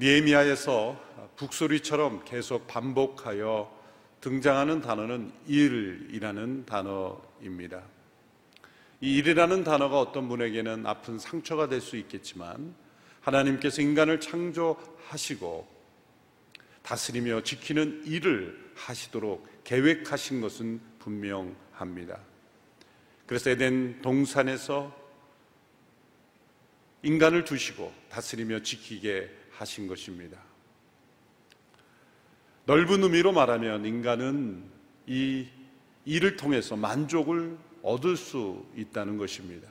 니에미아에서 북소리처럼 계속 반복하여 등장하는 단어는 일이라는 단어입니다. 이 일이라는 단어가 어떤 분에게는 아픈 상처가 될 수 있겠지만 하나님께서 인간을 창조하시고 다스리며 지키는 일을 하시도록 계획하신 것은 분명합니다. 그래서 에덴 동산에서 인간을 두시고 다스리며 지키게 하신 것입니다. 넓은 의미로 말하면 인간은 이 일을 통해서 만족을 얻을 수 있다는 것입니다.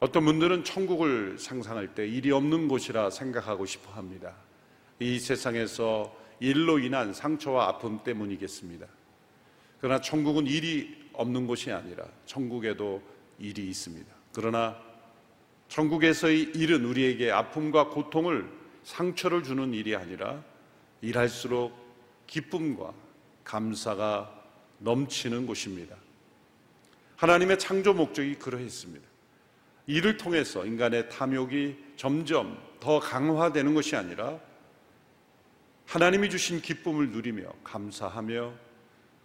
어떤 분들은 천국을 상상할 때 일이 없는 곳이라 생각하고 싶어 합니다. 이 세상에서 일로 인한 상처와 아픔 때문이겠습니다. 그러나 천국은 일이 없는 곳이 아니라 천국에도 일이 있습니다. 그러나 천국에서의 일은 우리에게 아픔과 고통을 상처를 주는 일이 아니라 일할수록 기쁨과 감사가 넘치는 곳입니다. 하나님의 창조 목적이 그러했습니다. 이를 통해서 인간의 탐욕이 점점 더 강화되는 것이 아니라 하나님이 주신 기쁨을 누리며 감사하며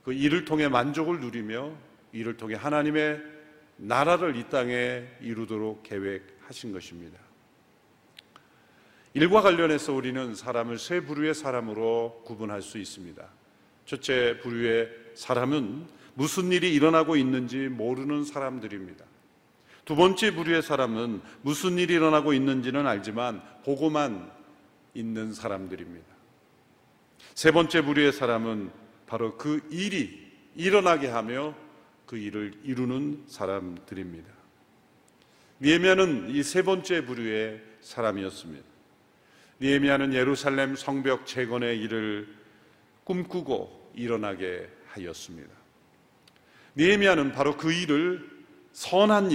그 일을 통해 만족을 누리며 이를 통해 하나님의 나라를 이 땅에 이루도록 계획 하신 것입니다. 일과 관련해서 우리는 사람을 세 부류의 사람으로 구분할 수 있습니다. 첫째 부류의 사람은 무슨 일이 일어나고 있는지 모르는 사람들입니다. 두 번째 부류의 사람은 무슨 일이 일어나고 있는지는 알지만 보고만 있는 사람들입니다. 세 번째 부류의 사람은 바로 그 일이 일어나게 하며 그 일을 이루는 사람들입니다. 니에미아는 이 세 번째 부류의 사람이었습니다. 니에미아는 예루살렘 성벽 재건의 일을 꿈꾸고 일어나게 하였습니다. 니에미아는 바로 그 일을 선한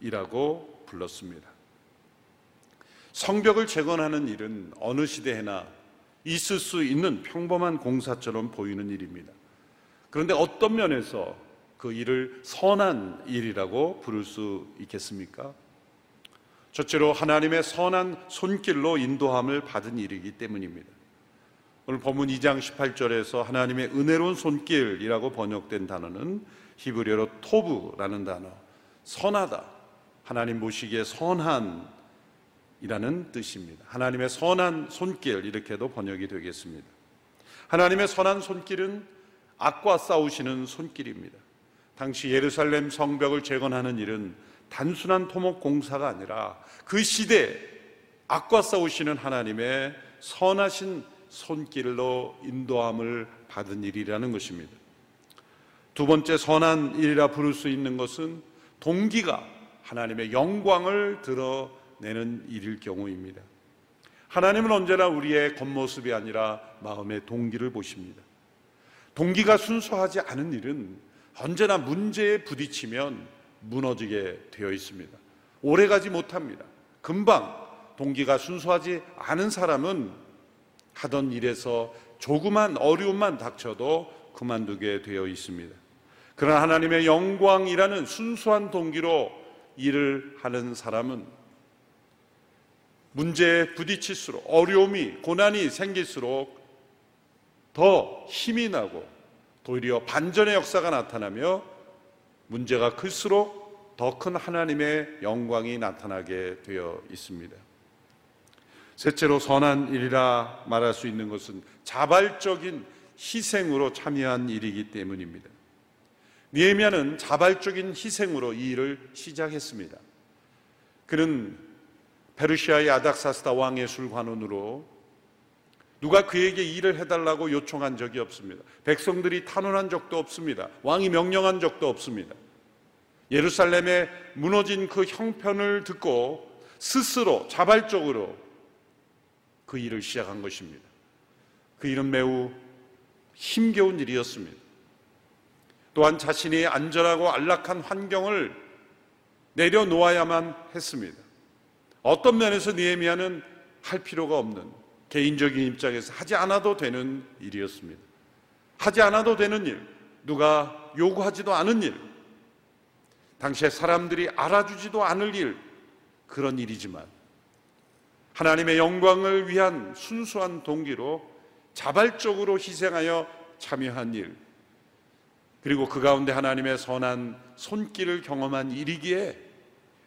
일이라고 불렀습니다. 성벽을 재건하는 일은 어느 시대에나 있을 수 있는 평범한 공사처럼 보이는 일입니다. 그런데 어떤 면에서 그 일을 선한 일이라고 부를 수 있겠습니까? 첫째로 하나님의 선한 손길로 인도함을 받은 일이기 때문입니다. 오늘 본문 2장 18절에서 하나님의 은혜로운 손길이라고 번역된 단어는 히브리어로 토브라는 단어, 선하다. 하나님 보시기에 선한 이라는 뜻입니다. 하나님의 선한 손길 이렇게도 번역이 되겠습니다. 하나님의 선한 손길은 악과 싸우시는 손길입니다. 당시 예루살렘 성벽을 재건하는 일은 단순한 토목 공사가 아니라 그 시대 악과 싸우시는 하나님의 선하신 손길로 인도함을 받은 일이라는 것입니다. 두 번째 선한 일이라 부를 수 있는 것은 동기가 하나님의 영광을 드러내는 일일 경우입니다. 하나님은 언제나 우리의 겉모습이 아니라 마음의 동기를 보십니다. 동기가 순수하지 않은 일은 언제나 문제에 부딪히면 무너지게 되어 있습니다. 오래 가지 못합니다. 금방 동기가 순수하지 않은 사람은 하던 일에서 조그만 어려움만 닥쳐도 그만두게 되어 있습니다. 그러나 하나님의 영광이라는 순수한 동기로 일을 하는 사람은 문제에 부딪힐수록 어려움이 고난이 생길수록 더 힘이 나고 도리어 반전의 역사가 나타나며 문제가 클수록 더 큰 하나님의 영광이 나타나게 되어 있습니다. 셋째로 선한 일이라 말할 수 있는 것은 자발적인 희생으로 참여한 일이기 때문입니다. 니에미아는 자발적인 희생으로 이 일을 시작했습니다. 그는 페르시아의 아닥사스다 왕의 술관원으로 누가 그에게 일을 해달라고 요청한 적이 없습니다. 백성들이 탄원한 적도 없습니다. 왕이 명령한 적도 없습니다. 예루살렘에 무너진 그 형편을 듣고 스스로 자발적으로 그 일을 시작한 것입니다. 그 일은 매우 힘겨운 일이었습니다. 또한 자신이 안전하고 안락한 환경을 내려놓아야만 했습니다. 어떤 면에서 니에미아는 할 필요가 없는 개인적인 입장에서 하지 않아도 되는 일이었습니다. 하지 않아도 되는 일, 누가 요구하지도 않은 일, 당시에 사람들이 알아주지도 않을 일, 그런 일이지만 하나님의 영광을 위한 순수한 동기로 자발적으로 희생하여 참여한 일, 그리고 그 가운데 하나님의 선한 손길을 경험한 일이기에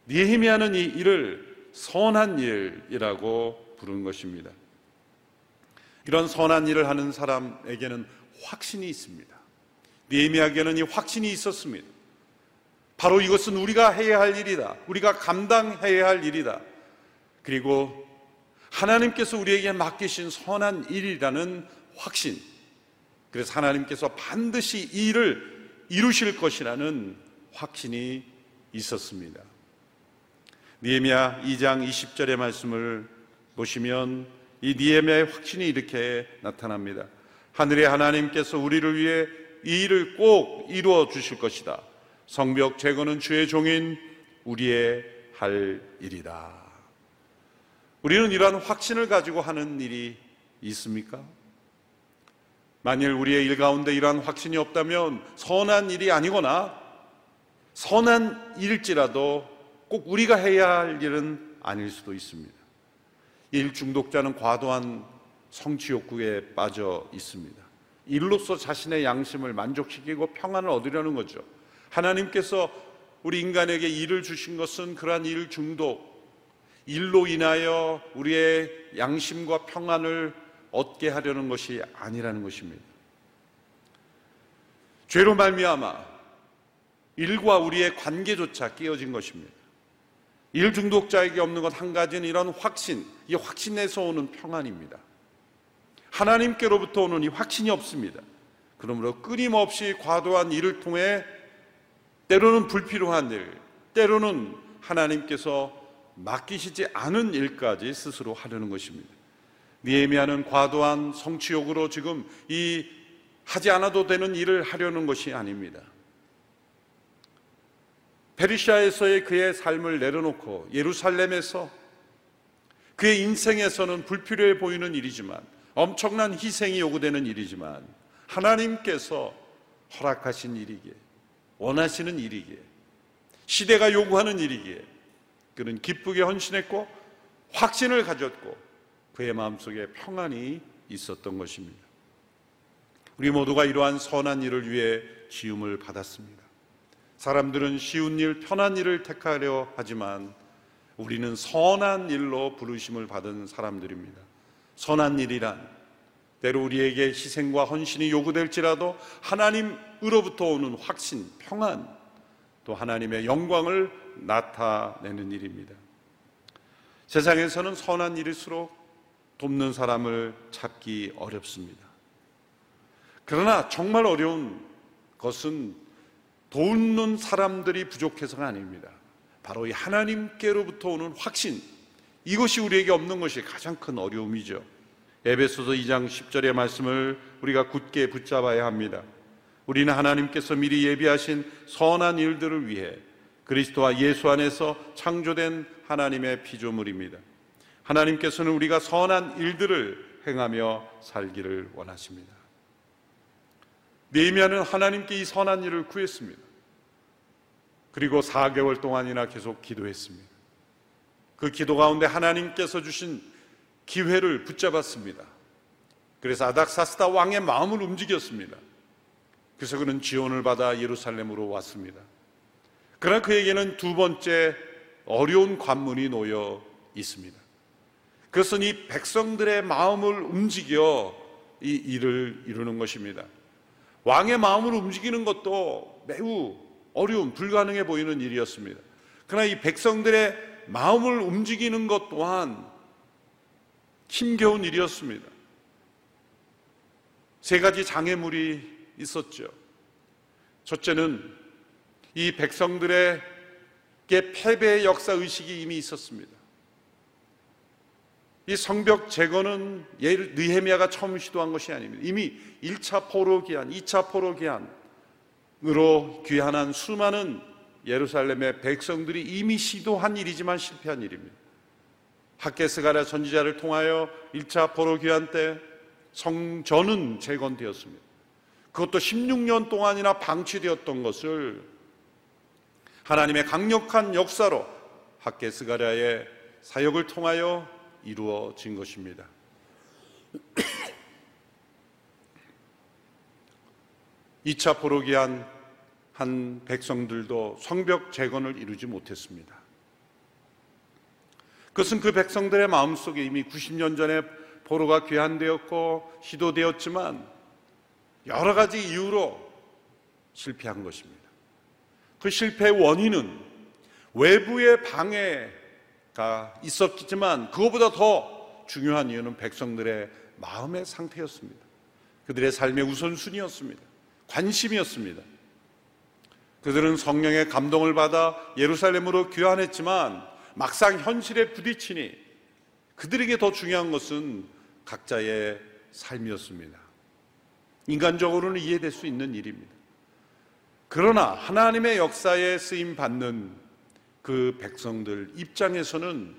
니에미아는 이 일을 선한 일이라고 부른 것입니다. 이런 선한 일을 하는 사람에게는 확신이 있습니다. 니에미아에게는 이 확신이 있었습니다. 바로 이것은 우리가 해야 할 일이다. 우리가 감당해야 할 일이다. 그리고 하나님께서 우리에게 맡기신 선한 일이라는 확신. 그래서 하나님께서 반드시 이 일을 이루실 것이라는 확신이 있었습니다. 니에미야 2장 20절의 말씀을 보시면 이 니에미야의 확신이 이렇게 나타납니다. 하늘의 하나님께서 우리를 위해 이 일을 꼭 이루어 주실 것이다. 성벽 제거는 주의 종인 우리의 할 일이다. 우리는 이러한 확신을 가지고 하는 일이 있습니까? 만일 우리의 일 가운데 이러한 확신이 없다면 선한 일이 아니거나 선한 일일지라도 꼭 우리가 해야 할 일은 아닐 수도 있습니다. 일 중독자는 과도한 성취 욕구에 빠져 있습니다. 일로서 자신의 양심을 만족시키고 평안을 얻으려는 거죠. 하나님께서 우리 인간에게 일을 주신 것은 그러한 일 중독, 일로 인하여 우리의 양심과 평안을 얻게 하려는 것이 아니라는 것입니다. 죄로 말미암아 일과 우리의 관계조차 깨어진 것입니다. 일 중독자에게 없는 것 한 가지는 이런 확신, 이 확신에서 오는 평안입니다. 하나님께로부터 오는 이 확신이 없습니다. 그러므로 끊임없이 과도한 일을 통해 때로는 불필요한 일, 때로는 하나님께서 맡기시지 않은 일까지 스스로 하려는 것입니다. 니에미아는 과도한 성취욕으로 지금 이 하지 않아도 되는 일을 하려는 것이 아닙니다. 페르시아에서의 그의 삶을 내려놓고 예루살렘에서 그의 인생에서는 불필요해 보이는 일이지만 엄청난 희생이 요구되는 일이지만 하나님께서 허락하신 일이기에 원하시는 일이기에 시대가 요구하는 일이기에 그는 기쁘게 헌신했고 확신을 가졌고 그의 마음속에 평안이 있었던 것입니다. 우리 모두가 이러한 선한 일을 위해 지음을 받았습니다. 사람들은 쉬운 일, 편한 일을 택하려 하지만 우리는 선한 일로 부르심을 받은 사람들입니다. 선한 일이란 때로 우리에게 희생과 헌신이 요구될지라도 하나님으로부터 오는 확신, 평안, 또 하나님의 영광을 나타내는 일입니다. 세상에서는 선한 일일수록 돕는 사람을 찾기 어렵습니다. 그러나 정말 어려운 것은 돕는 사람들이 부족해서가 아닙니다. 바로 이 하나님께로부터 오는 확신, 이것이 우리에게 없는 것이 가장 큰 어려움이죠. 에베소서 2장 10절의 말씀을 우리가 굳게 붙잡아야 합니다. 우리는 하나님께서 미리 예비하신 선한 일들을 위해 그리스도와 예수 안에서 창조된 하나님의 피조물입니다. 하나님께서는 우리가 선한 일들을 행하며 살기를 원하십니다. 네미아는 하나님께 이 선한 일을 구했습니다. 그리고 4개월 동안이나 계속 기도했습니다. 그 기도 가운데 하나님께서 주신 기회를 붙잡았습니다. 그래서 아닥사스다 왕의 마음을 움직였습니다. 그래서 그는 지원을 받아 예루살렘으로 왔습니다. 그러나 그에게는 두 번째 어려운 관문이 놓여 있습니다. 그것은 이 백성들의 마음을 움직여 이 일을 이루는 것입니다. 왕의 마음을 움직이는 것도 매우 어려운, 불가능해 보이는 일이었습니다. 그러나 이 백성들의 마음을 움직이는 것 또한 힘겨운 일이었습니다. 세 가지 장애물이 있었죠. 첫째는 이 백성들에게 패배의 역사 의식이 이미 있었습니다. 이 성벽 제거는 느헤미야가 처음 시도한 것이 아닙니다. 이미 1차 포로 기한, 2차 포로 기한으로 귀환한 수많은 예루살렘의 백성들이 이미 시도한 일이지만 실패한 일입니다. 학계스가랴 선지자를 통하여 1차 포로 귀환 때 성전은 재건되었습니다. 그것도 16년 동안이나 방치되었던 것을 하나님의 강력한 역사로 학계스가랴의 사역을 통하여 이루어진 것입니다. 이차 포로기한 한 백성들도 성벽 재건을 이루지 못했습니다. 그것은 그 백성들의 마음속에 이미 90년 전에 포로가 귀환되었고 시도되었지만 여러 가지 이유로 실패한 것입니다. 그 실패의 원인은 외부의 방해 가 있었지만 그것보다 더 중요한 이유는 백성들의 마음의 상태였습니다. 그들의 삶의 우선순위였습니다. 관심이었습니다. 그들은 성령의 감동을 받아 예루살렘으로 귀환했지만 막상 현실에 부딪히니 그들에게 더 중요한 것은 각자의 삶이었습니다. 인간적으로는 이해될 수 있는 일입니다. 그러나 하나님의 역사에 쓰임 받는 그 백성들 입장에서는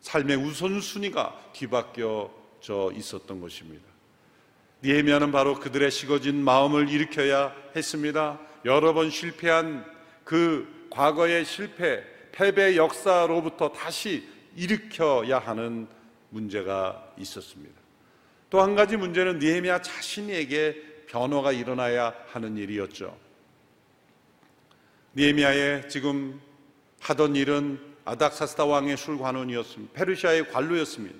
삶의 우선순위가 뒤바뀌어져 있었던 것입니다. 니에미아는 바로 그들의 식어진 마음을 일으켜야 했습니다. 여러 번 실패한 그 과거의 실패, 패배 역사로부터 다시 일으켜야 하는 문제가 있었습니다. 또 한 가지 문제는 니에미아 자신에게 변화가 일어나야 하는 일이었죠. 니에미아의 지금 하던 일은 아닥사스다 왕의 술관원이었습니다. 페르시아의 관료였습니다.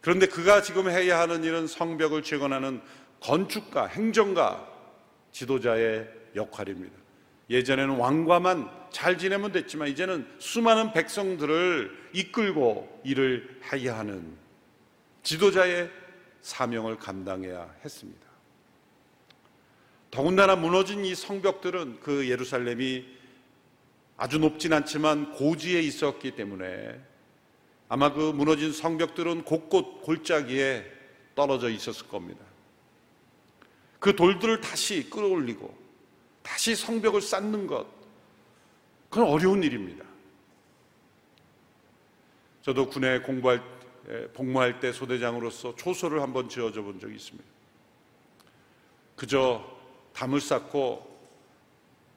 그런데 그가 지금 해야 하는 일은 성벽을 재건하는 건축가, 행정가, 지도자의 역할입니다. 예전에는 왕과만 잘 지내면 됐지만 이제는 수많은 백성들을 이끌고 일을 해야 하는 지도자의 사명을 감당해야 했습니다. 더군다나 무너진 이 성벽들은 그 예루살렘이 아주 높진 않지만 고지에 있었기 때문에 아마 그 무너진 성벽들은 곳곳 골짜기에 떨어져 있었을 겁니다. 그 돌들을 다시 끌어올리고 다시 성벽을 쌓는 것, 그건 어려운 일입니다. 저도 군에 공부할, 복무할 때 소대장으로서 초소를 한번 지어줘 본 적이 있습니다. 그저 담을 쌓고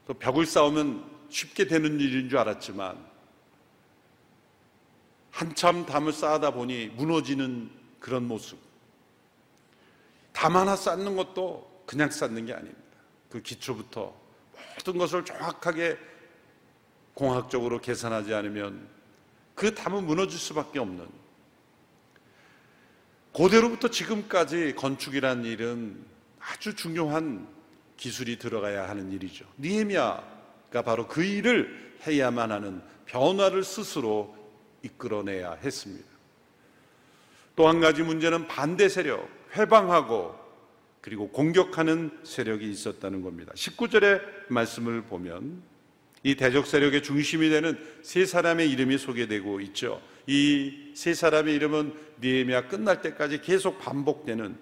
또 벽을 쌓으면 쉽게 되는 일인 줄 알았지만 한참 담을 쌓다 보니 무너지는 그런 모습. 담 하나 쌓는 것도 그냥 쌓는 게 아닙니다. 그 기초부터 모든 것을 정확하게 공학적으로 계산하지 않으면 그 담은 무너질 수밖에 없는 고대로부터 지금까지 건축이란 일은 아주 중요한 기술이 들어가야 하는 일이죠. 니에미아 가 바로 그 일을 해야만 하는 변화를 스스로 이끌어내야 했습니다. 또 한 가지 문제는 반대 세력, 회방하고 그리고 공격하는 세력이 있었다는 겁니다. 19절의 말씀을 보면 이 대적 세력의 중심이 되는 세 사람의 이름이 소개되고 있죠. 이 세 사람의 이름은 니에미아 끝날 때까지 계속 반복되는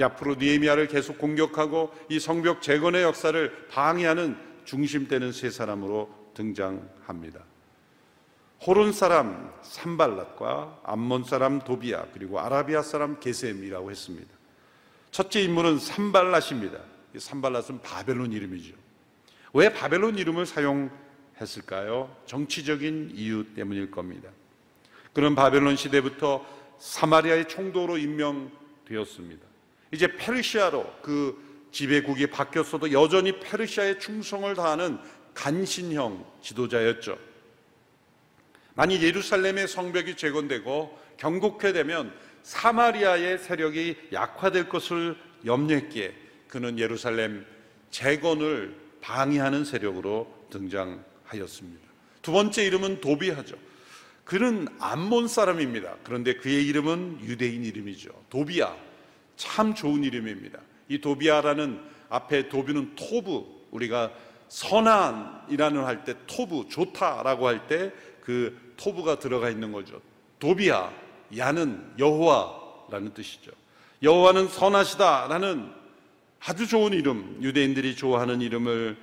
앞으로 니에미아를 계속 공격하고 이 성벽 재건의 역사를 방해하는 중심되는 세 사람으로 등장합니다. 호론 사람 산발랏과 암몬 사람 도비아 그리고 아라비아 사람 게셈이라고 했습니다. 첫째 인물은 산발랏입니다. 산발랏은 바벨론 이름이죠. 왜 바벨론 이름을 사용했을까요? 정치적인 이유 때문일 겁니다. 그런 바벨론 시대부터 사마리아의 총독으로 임명되었습니다. 이제 페르시아로 그 지배국이 바뀌었어도 여전히 페르시아에 충성을 다하는 간신형 지도자였죠. 만일 예루살렘의 성벽이 재건되고 경국화되면 사마리아의 세력이 약화될 것을 염려했기에 그는 예루살렘 재건을 방해하는 세력으로 등장하였습니다. 두 번째 이름은 도비하죠. 그는 암몬 사람입니다. 그런데 그의 이름은 유대인 이름이죠. 도비아. 참 좋은 이름입니다. 이 도비아라는 앞에 도비는 토부, 우리가 선한이라는 할 때 토부, 좋다라고 할 때 그 토부가 들어가 있는 거죠. 도비아, 야는 여호와라는 뜻이죠. 여호와는 선하시다라는 아주 좋은 이름, 유대인들이 좋아하는 이름을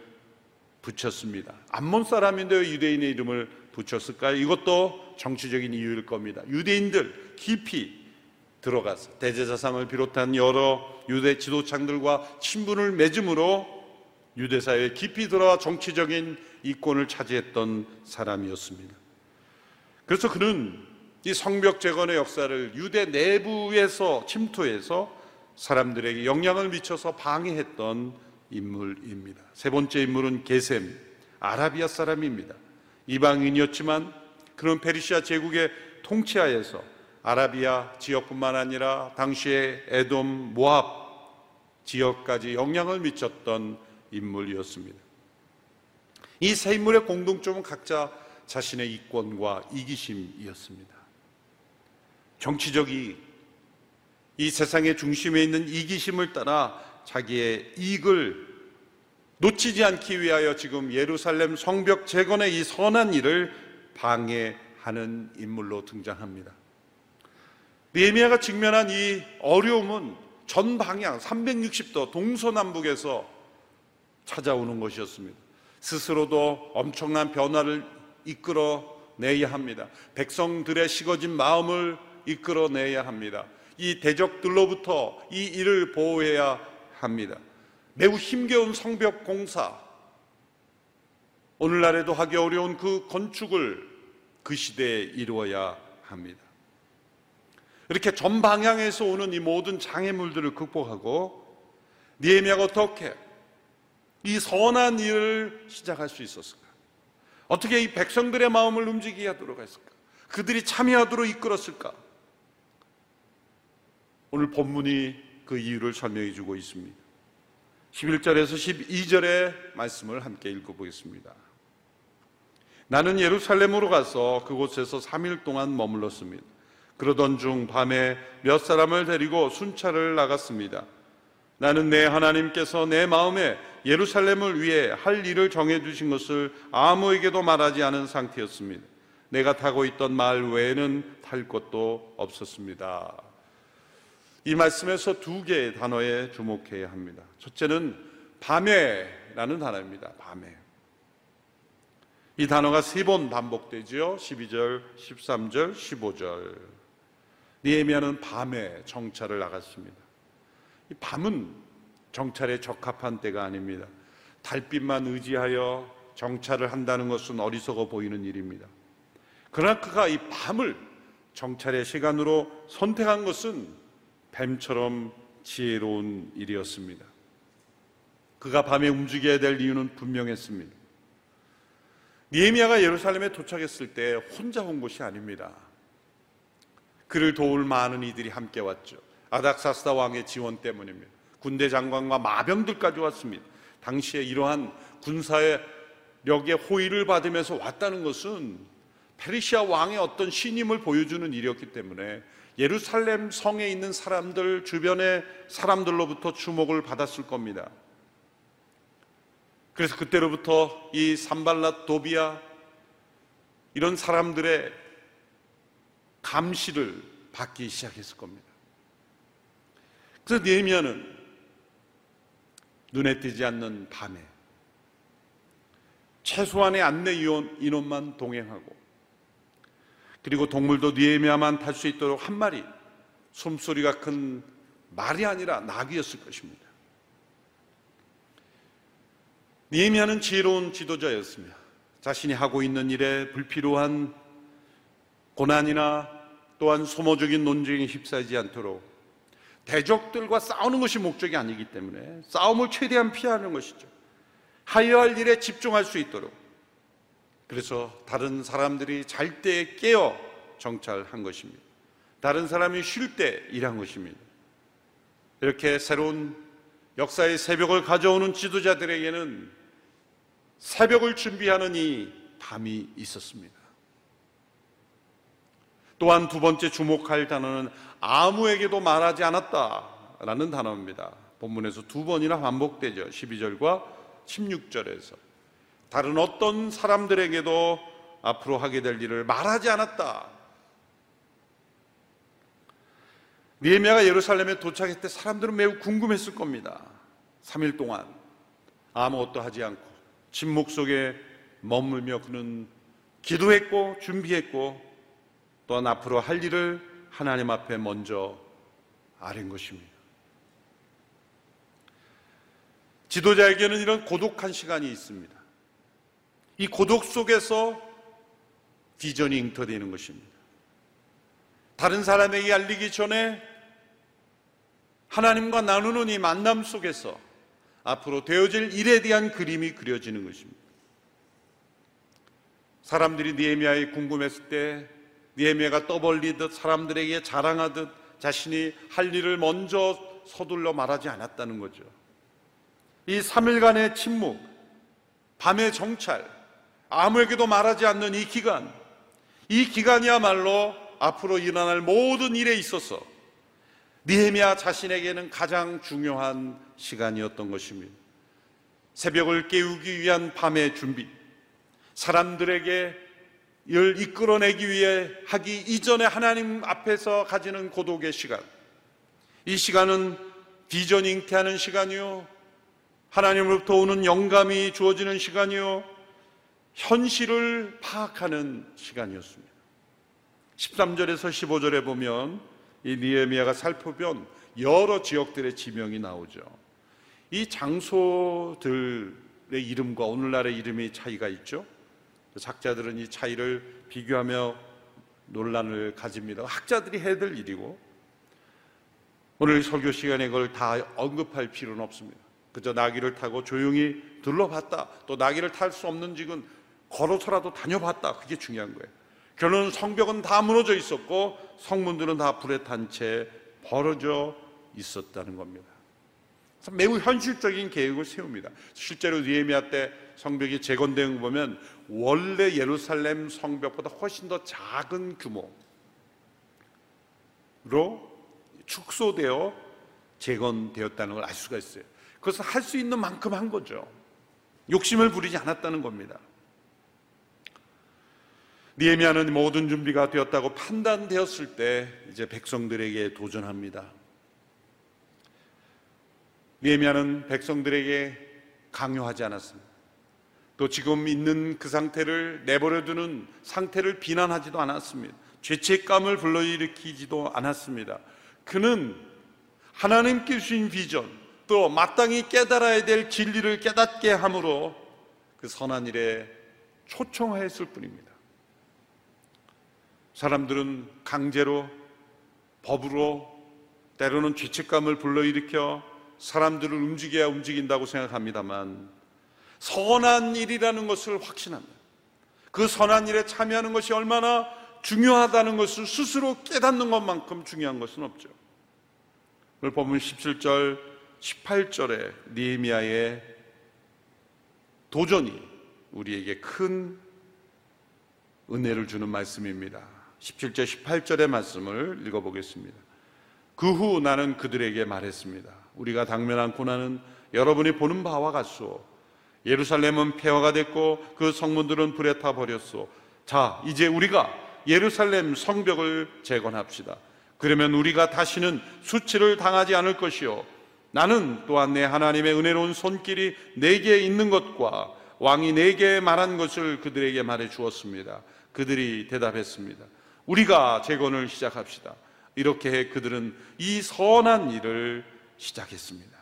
붙였습니다. 암몬 사람인데 유대인의 이름을 붙였을까요? 이것도 정치적인 이유일 겁니다. 유대인들 깊이 들어가서 대제사상을 비롯한 여러 유대 지도창들과 친분을 맺음으로 유대사회에 깊이 들어와 정치적인 이권을 차지했던 사람이었습니다. 그래서 그는 이 성벽 재건의 역사를 유대 내부에서 침투해서 사람들에게 영향을 미쳐서 방해했던 인물입니다. 세 번째 인물은 게셈, 아라비아 사람입니다. 이방인이었지만 그런 페르시아 제국의 통치하에서 아라비아 지역뿐만 아니라 당시의 에돔, 모압 지역까지 영향을 미쳤던 인물이었습니다. 이 세 인물의 공동점은 각자 자신의 이권과 이기심이었습니다. 정치적이 이 세상의 중심에 있는 이기심을 따라 자기의 이익을 놓치지 않기 위하여 지금 예루살렘 성벽 재건의 이 선한 일을 방해하는 인물로 등장합니다. 니에미아가 직면한 이 어려움은 전 방향 360도 동서남북에서 찾아오는 것이었습니다. 스스로도 엄청난 변화를 이끌어 내야 합니다. 백성들의 식어진 마음을 이끌어 내야 합니다. 이 대적들로부터 이 일을 보호해야 합니다. 매우 힘겨운 성벽 공사, 오늘날에도 하기 어려운 그 건축을 그 시대에 이루어야 합니다. 이렇게 전 방향에서 오는 이 모든 장애물들을 극복하고 니에미아가 어떻게 이 선한 일을 시작할 수 있었을까? 어떻게 이 백성들의 마음을 움직이게 하도록 했을까? 그들이 참여하도록 이끌었을까? 오늘 본문이 그 이유를 설명해 주고 있습니다. 11절에서 12절의 말씀을 함께 읽어보겠습니다. 나는 예루살렘으로 가서 그곳에서 3일 동안 머물렀습니다. 그러던 중 밤에 몇 사람을 데리고 순찰을 나갔습니다. 나는 내 하나님께서 내 마음에 예루살렘을 위해 할 일을 정해 주신 것을 아무에게도 말하지 않은 상태였습니다. 내가 타고 있던 말 외에는 탈 것도 없었습니다. 이 말씀에서 두 개의 단어에 주목해야 합니다. 첫째는 밤에라는 단어입니다. 밤에. 이 단어가 세 번 반복되지요. 12절, 13절, 15절. 니에미아는 밤에 정찰을 나갔습니다. 이 밤은 정찰에 적합한 때가 아닙니다. 달빛만 의지하여 정찰을 한다는 것은 어리석어 보이는 일입니다. 그러나 그가 이 밤을 정찰의 시간으로 선택한 것은 뱀처럼 지혜로운 일이었습니다. 그가 밤에 움직여야 될 이유는 분명했습니다. 니에미아가 예루살렘에 도착했을 때 혼자 온 것이 아닙니다. 그를 도울 많은 이들이 함께 왔죠. 아닥사스다 왕의 지원 때문입니다. 군대 장관과 마병들까지 왔습니다. 당시에 이러한 군사의 력의 호의를 받으면서 왔다는 것은 페르시아 왕의 어떤 신임을 보여주는 일이었기 때문에 예루살렘 성에 있는 사람들 주변의 사람들로부터 주목을 받았을 겁니다. 그래서 그때로부터 이 산발랏 도비아 이런 사람들의 감시를 받기 시작했을 겁니다. 그래서 네미아는 눈에 띄지 않는 밤에 최소한의 안내 인원만 동행하고 그리고 동물도 니에미아만 탈 수 있도록 한 마리 숨소리가 큰 말이 아니라 낙이었을 것입니다. 니에미아는 지혜로운 지도자였습니다. 자신이 하고 있는 일에 불필요한 고난이나 또한 소모적인 논쟁에 휩싸이지 않도록 대적들과 싸우는 것이 목적이 아니기 때문에 싸움을 최대한 피하는 것이죠. 하여야 할 일에 집중할 수 있도록 그래서 다른 사람들이 잘 때 깨어 정찰한 것입니다. 다른 사람이 쉴 때 일한 것입니다. 이렇게 새로운 역사의 새벽을 가져오는 지도자들에게는 새벽을 준비하는 이 밤이 있었습니다. 또한 두 번째 주목할 단어는 아무에게도 말하지 않았다라는 단어입니다. 본문에서 두 번이나 반복되죠. 12절과 16절에서. 다른 어떤 사람들에게도 앞으로 하게 될 일을 말하지 않았다. 니에미아가 예루살렘에 도착했을 때 사람들은 매우 궁금했을 겁니다. 3일 동안 아무것도 하지 않고 침묵 속에 머물며 그는 기도했고 준비했고 또한 앞으로 할 일을 하나님 앞에 먼저 아는 것입니다. 지도자에게는 이런 고독한 시간이 있습니다. 이 고독 속에서 비전이 잉터되는 것입니다. 다른 사람에게 알리기 전에 하나님과 나누는 이 만남 속에서 앞으로 되어질 일에 대한 그림이 그려지는 것입니다. 사람들이 니에미아에 궁금했을 때 니에미아가 떠벌리듯 사람들에게 자랑하듯 자신이 할 일을 먼저 서둘러 말하지 않았다는 거죠. 이 3일간의 침묵, 밤의 정찰, 아무에게도 말하지 않는 이 기간, 이 기간이야말로 앞으로 일어날 모든 일에 있어서 니헤미야 자신에게는 가장 중요한 시간이었던 것입니다. 새벽을 깨우기 위한 밤의 준비, 사람들에게 을 이끌어내기 위해 하기 이전에 하나님 앞에서 가지는 고독의 시간. 이 시간은 비전 잉태하는 시간이요. 하나님으로부터 오는 영감이 주어지는 시간이요. 현실을 파악하는 시간이었습니다. 13절에서 15절에 보면 이 니에미아가 살펴본 여러 지역들의 지명이 나오죠. 이 장소들의 이름과 오늘날의 이름이 차이가 있죠. 작자들은 이 차이를 비교하며 논란을 가집니다. 학자들이 해야 될 일이고 오늘 설교 시간에 그걸 다 언급할 필요는 없습니다. 그저 나귀를 타고 조용히 둘러봤다. 또 나귀를 탈 수 없는 직은 걸어서라도 다녀봤다. 그게 중요한 거예요. 결론은 성벽은 다 무너져 있었고 성문들은 다 불에 탄 채 벌어져 있었다는 겁니다. 매우 현실적인 계획을 세웁니다. 실제로 니에미아 때 성벽이 재건된 거 보면 원래 예루살렘 성벽보다 훨씬 더 작은 규모로 축소되어 재건되었다는 걸 알 수가 있어요. 그것을 할수 있는 만큼 한 거죠. 욕심을 부리지 않았다는 겁니다. 니에미아는 모든 준비가 되었다고 판단되었을 때 이제 백성들에게 도전합니다. 니에미아는 백성들에게 강요하지 않았습니다. 또 지금 있는 그 상태를 내버려두는 상태를 비난하지도 않았습니다. 죄책감을 불러일으키지도 않았습니다. 그는 하나님께 주신 비전, 또 마땅히 깨달아야 될 진리를 깨닫게 함으로 그 선한 일에 초청하였을 뿐입니다. 사람들은 강제로 법으로 때로는 죄책감을 불러일으켜 사람들을 움직여야 움직인다고 생각합니다만 선한 일이라는 것을 확신합니다. 그 선한 일에 참여하는 것이 얼마나 중요하다는 것을 스스로 깨닫는 것만큼 중요한 것은 없죠. 오늘 보면 17절, 18절에 니에미아의 도전이 우리에게 큰 은혜를 주는 말씀입니다. 17절, 18절의 말씀을 읽어보겠습니다. 그 후 나는 그들에게 말했습니다. 우리가 당면한 고난은 여러분이 보는 바와 같소. 예루살렘은 폐허가 됐고 그 성문들은 불에 타 버렸소. 자, 이제 우리가 예루살렘 성벽을 재건합시다. 그러면 우리가 다시는 수치를 당하지 않을 것이요. 나는 또한 내 하나님의 은혜로운 손길이 내게 있는 것과 왕이 내게 말한 것을 그들에게 말해 주었습니다. 그들이 대답했습니다. 우리가 재건을 시작합시다. 이렇게 해 그들은 이 선한 일을 시작했습니다.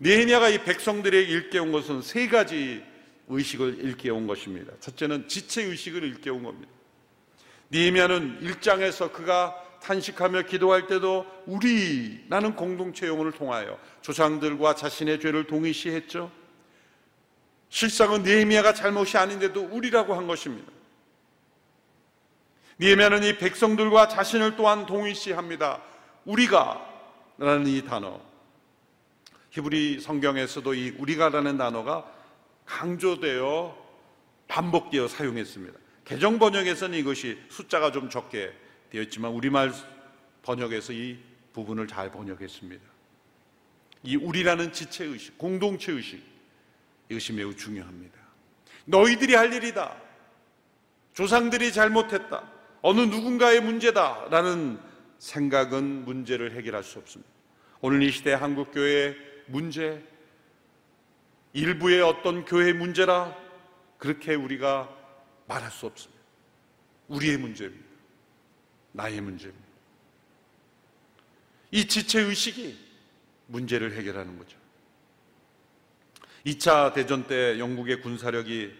네헤미야가 이 백성들에게 일깨운 것은 세 가지 의식을 일깨운 것입니다. 첫째는 지체 의식을 일깨운 겁니다. 네헤미야는 1장에서 그가 탄식하며 기도할 때도 우리라는 공동체 용어를 통하여 조상들과 자신의 죄를 동의시했죠. 실상은 네헤미야가 잘못이 아닌데도 우리라고 한 것입니다. 니에미아는 이 백성들과 자신을 또한 동일시합니다. 우리가 라는 이 단어. 히브리 성경에서도 이 우리가라는 단어가 강조되어 반복되어 사용했습니다. 개정 번역에서는 이것이 숫자가 좀 적게 되어 있지만 우리말 번역에서 이 부분을 잘 번역했습니다. 이 우리라는 지체 의식, 공동체 의식 이것이 매우 중요합니다. 너희들이 할 일이다. 조상들이 잘못했다. 어느 누군가의 문제다라는 생각은 문제를 해결할 수 없습니다. 오늘 이 시대 한국 교회의 문제, 일부의 어떤 교회 문제라 그렇게 우리가 말할 수 없습니다. 우리의 문제입니다. 나의 문제입니다. 이 지체 의식이 문제를 해결하는 거죠. 2차 대전 때 영국의 군사력이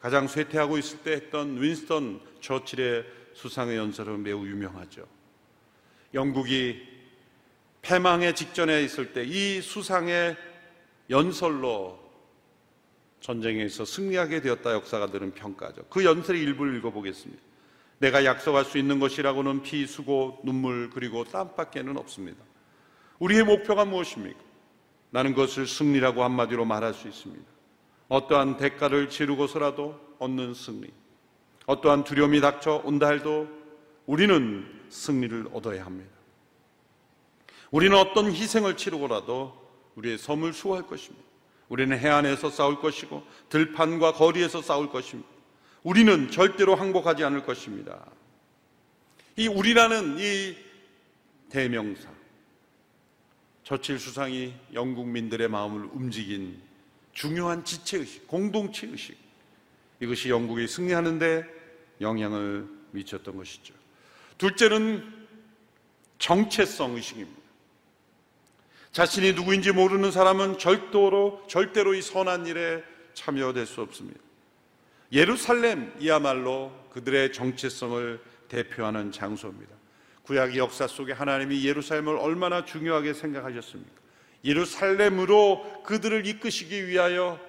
가장 쇠퇴하고 있을 때 했던 윈스턴 처칠의 수상의 연설은 매우 유명하죠. 영국이 패망의 직전에 있을 때 이 수상의 연설로 전쟁에서 승리하게 되었다 역사가들은 평가죠. 그 연설의 일부를 읽어보겠습니다. 내가 약속할 수 있는 것이라고는 피, 수고, 눈물 그리고 땀밖에는 없습니다. 우리의 목표가 무엇입니까? 나는 그것을 승리라고 한마디로 말할 수 있습니다. 어떠한 대가를 치르고서라도 얻는 승리. 어떠한 두려움이 닥쳐 온다 해도 우리는 승리를 얻어야 합니다. 우리는 어떤 희생을 치르고라도 우리의 섬을 수호할 것입니다. 우리는 해안에서 싸울 것이고 들판과 거리에서 싸울 것입니다. 우리는 절대로 항복하지 않을 것입니다. 이 우리라는 이 대명사 저칠 수상이 영국민들의 마음을 움직인 중요한 지체의식, 공동체의식 이것이 영국이 승리하는데 영향을 미쳤던 것이죠. 둘째는 정체성 의식입니다. 자신이 누구인지 모르는 사람은 절대로 절대로 이 선한 일에 참여될 수 없습니다. 예루살렘이야말로 그들의 정체성을 대표하는 장소입니다. 구약의 역사 속에 하나님이 예루살렘을 얼마나 중요하게 생각하셨습니까? 예루살렘으로 그들을 이끄시기 위하여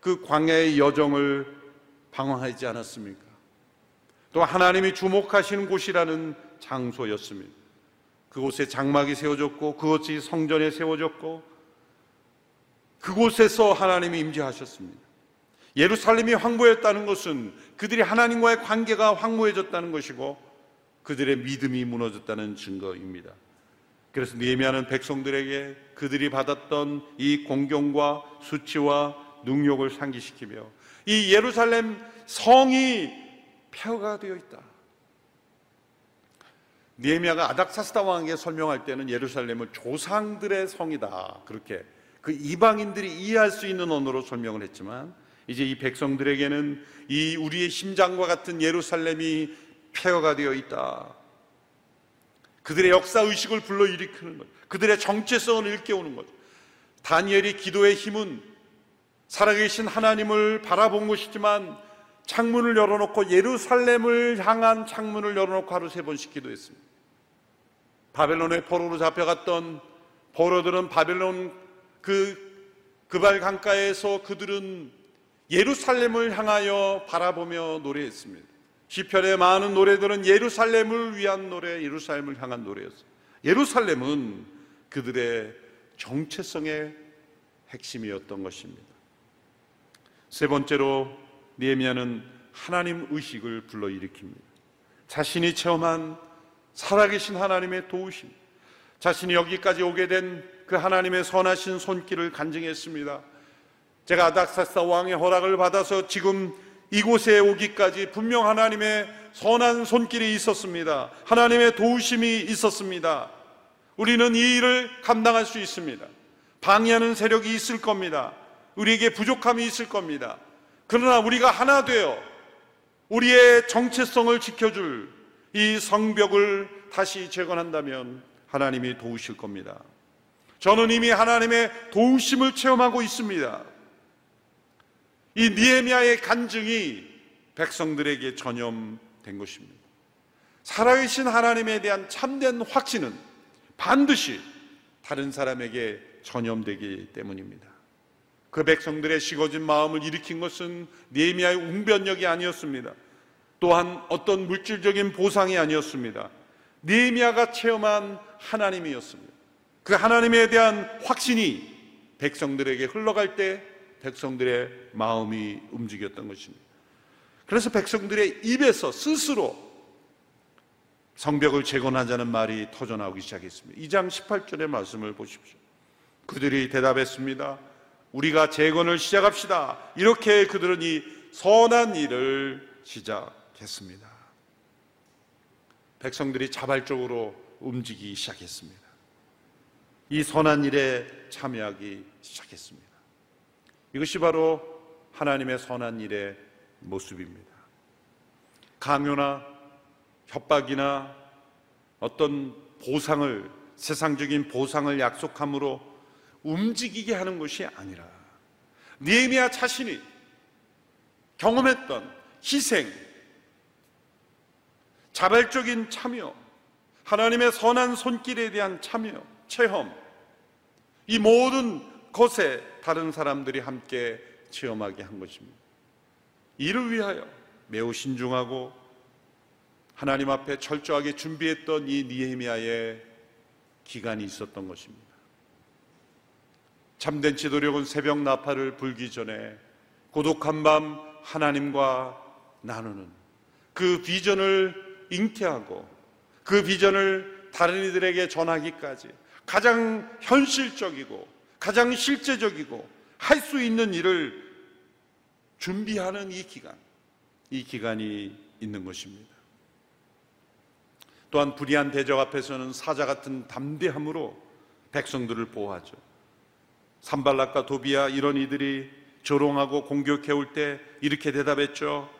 그 광야의 여정을 방황하지 않았습니까? 또 하나님이 주목하시는 곳이라는 장소였습니다. 그곳에 장막이 세워졌고 그곳이 성전에 세워졌고 그곳에서 하나님이 임재하셨습니다. 예루살렘이 황무했다는 것은 그들이 하나님과의 관계가 황무해졌다는 것이고 그들의 믿음이 무너졌다는 증거입니다. 그래서 니에미아는 백성들에게 그들이 받았던 이 공경과 수치와 능욕을 상기시키며 이 예루살렘 성이 폐허가 되어 있다. 니에미아가 아닥사스다 왕에게 설명할 때는 예루살렘을 조상들의 성이다. 그렇게 그 이방인들이 이해할 수 있는 언어로 설명을 했지만 이제 이 백성들에게는 이 우리의 심장과 같은 예루살렘이 폐허가 되어 있다. 그들의 역사 의식을 불러 일으키는 것, 그들의 정체성을 일깨우는 것. 다니엘이 기도의 힘은 살아계신 하나님을 바라본 것이지만 창문을 열어놓고 예루살렘을 향한 창문을 열어놓고 하루 세 번씩 기도했습니다. 바벨론의 포로로 잡혀갔던 포로들은 바벨론 그 그발 강가에서 그들은 예루살렘을 향하여 바라보며 노래했습니다. 시편의 많은 노래들은 예루살렘을 위한 노래, 예루살렘을 향한 노래였어요. 예루살렘은 그들의 정체성의 핵심이었던 것입니다. 세 번째로 니에미아는 하나님 의식을 불러일으킵니다. 자신이 체험한 살아계신 하나님의 도우심, 자신이 여기까지 오게 된 그 하나님의 선하신 손길을 간증했습니다. 제가 아닥사스다 왕의 허락을 받아서 지금 이곳에 오기까지 분명 하나님의 선한 손길이 있었습니다. 하나님의 도우심이 있었습니다. 우리는 이 일을 감당할 수 있습니다. 방해하는 세력이 있을 겁니다. 우리에게 부족함이 있을 겁니다. 그러나 우리가 하나 되어 우리의 정체성을 지켜줄 이 성벽을 다시 재건한다면 하나님이 도우실 겁니다. 저는 이미 하나님의 도우심을 체험하고 있습니다. 이 니에미아의 간증이 백성들에게 전염된 것입니다. 살아계신 하나님에 대한 참된 확신은 반드시 다른 사람에게 전염되기 때문입니다. 그 백성들의 식어진 마음을 일으킨 것은 니에미아의 웅변력이 아니었습니다. 또한 어떤 물질적인 보상이 아니었습니다. 니에미아가 체험한 하나님이었습니다. 그 하나님에 대한 확신이 백성들에게 흘러갈 때 백성들의 마음이 움직였던 것입니다. 그래서 백성들의 입에서 스스로 성벽을 재건하자는 말이 터져나오기 시작했습니다. 2장 18절의 말씀을 보십시오. 그들이 대답했습니다. 우리가 재건을 시작합시다. 이렇게 그들은 이 선한 일을 시작 했습니다. 백성들이 자발적으로 움직이기 시작했습니다. 이 선한 일에 참여하기 시작했습니다. 이것이 바로 하나님의 선한 일의 모습입니다. 강요나 협박이나 어떤 보상을, 세상적인 보상을 약속함으로 움직이게 하는 것이 아니라 니에미아 자신이 경험했던 희생, 자발적인 참여, 하나님의 선한 손길에 대한 참여, 체험, 이 모든 것에 다른 사람들이 함께 체험하게 한 것입니다. 이를 위하여 매우 신중하고 하나님 앞에 철저하게 준비했던 이 니에미아의 기간이 있었던 것입니다. 참된 지도력은 새벽 나팔을 불기 전에 고독한 밤 하나님과 나누는 그 비전을 잉태하고 그 비전을 다른 이들에게 전하기까지 가장 현실적이고 가장 실제적이고 할 수 있는 일을 준비하는 이 기간, 이 기간이 있는 것입니다. 또한 불의한 대적 앞에서는 사자 같은 담대함으로 백성들을 보호하죠. 산발락과 도비야 이런 이들이 조롱하고 공격해 올 때 이렇게 대답했죠.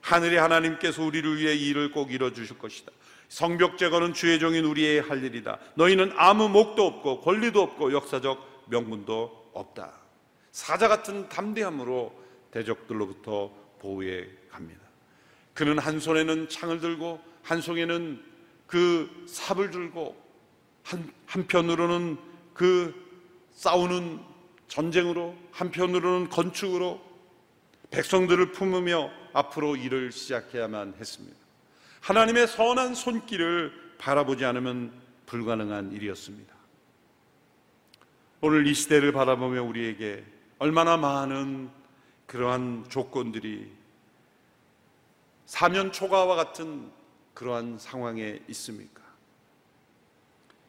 하늘의 하나님께서 우리를 위해 이 일을 꼭 이뤄 주실 것이다. 성벽 제거는 주의 종인 우리의 할 일이다. 너희는 아무 목도 없고 권리도 없고 역사적 명분도 없다. 사자 같은 담대함으로 대적들로부터 보호해 갑니다. 그는 한 손에는 창을 들고 한 손에는 그 삽을 들고 한, 한편으로는 그 싸우는 전쟁으로 한편으로는 건축으로 백성들을 품으며 앞으로 일을 시작해야만 했습니다. 하나님의 선한 손길을 바라보지 않으면 불가능한 일이었습니다. 오늘 이 시대를 바라보며 우리에게 얼마나 많은 그러한 조건들이 사면 초가와 같은 그러한 상황에 있습니까?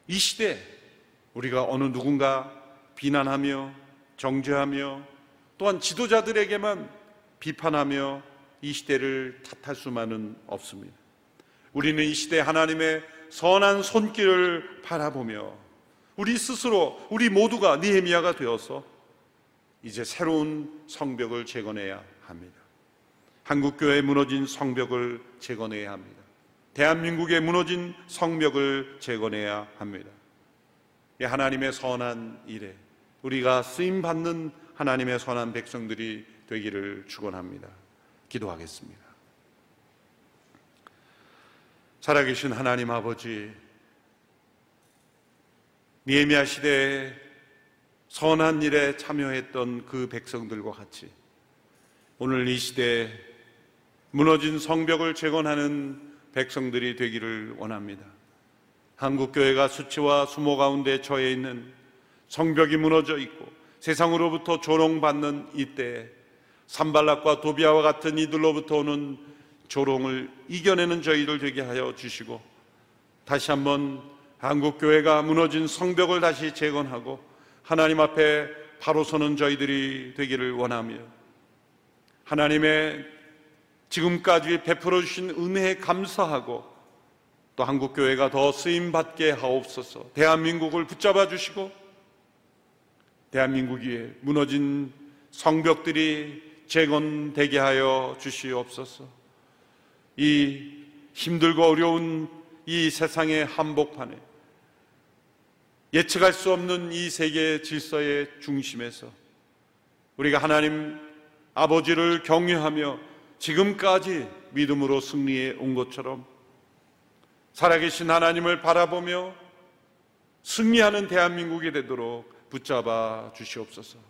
이 시대 우리가 어느 누군가 비난하며 정죄하며 또한 지도자들에게만 비판하며 이 시대를 탓할 수만은 없습니다. 우리는 이 시대 하나님의 선한 손길을 바라보며 우리 스스로 우리 모두가 니헤미야가 되어서 이제 새로운 성벽을 재건해야 합니다. 한국 교회에 무너진 성벽을 재건해야 합니다. 대한민국에 무너진 성벽을 재건해야 합니다. 하나님의 선한 일에 우리가 쓰임 받는 하나님의 선한 백성들이 되기를 축원합니다. 기도하겠습니다. 살아계신 하나님 아버지, 니에미아 시대에 선한 일에 참여했던 그 백성들과 같이 오늘 이 시대에 무너진 성벽을 재건하는 백성들이 되기를 원합니다. 한국교회가 수치와 수모 가운데 처해 있는 성벽이 무너져 있고 세상으로부터 조롱받는 이때에 산발락과 도비아와 같은 이들로부터 오는 조롱을 이겨내는 저희들 되게 하여 주시고 다시 한번 한국 교회가 무너진 성벽을 다시 재건하고 하나님 앞에 바로 서는 저희들이 되기를 원하며 하나님의 지금까지 베풀어 주신 은혜에 감사하고 또 한국 교회가 더 쓰임 받게 하옵소서. 대한민국을 붙잡아 주시고 대한민국이 무너진 성벽들이 재건되게 하여 주시옵소서 이 힘들고 어려운 이 세상의 한복판에 예측할 수 없는 이 세계 질서의 중심에서 우리가 하나님 아버지를 경외하며 지금까지 믿음으로 승리해 온 것처럼 살아계신 하나님을 바라보며 승리하는 대한민국이 되도록 붙잡아 주시옵소서.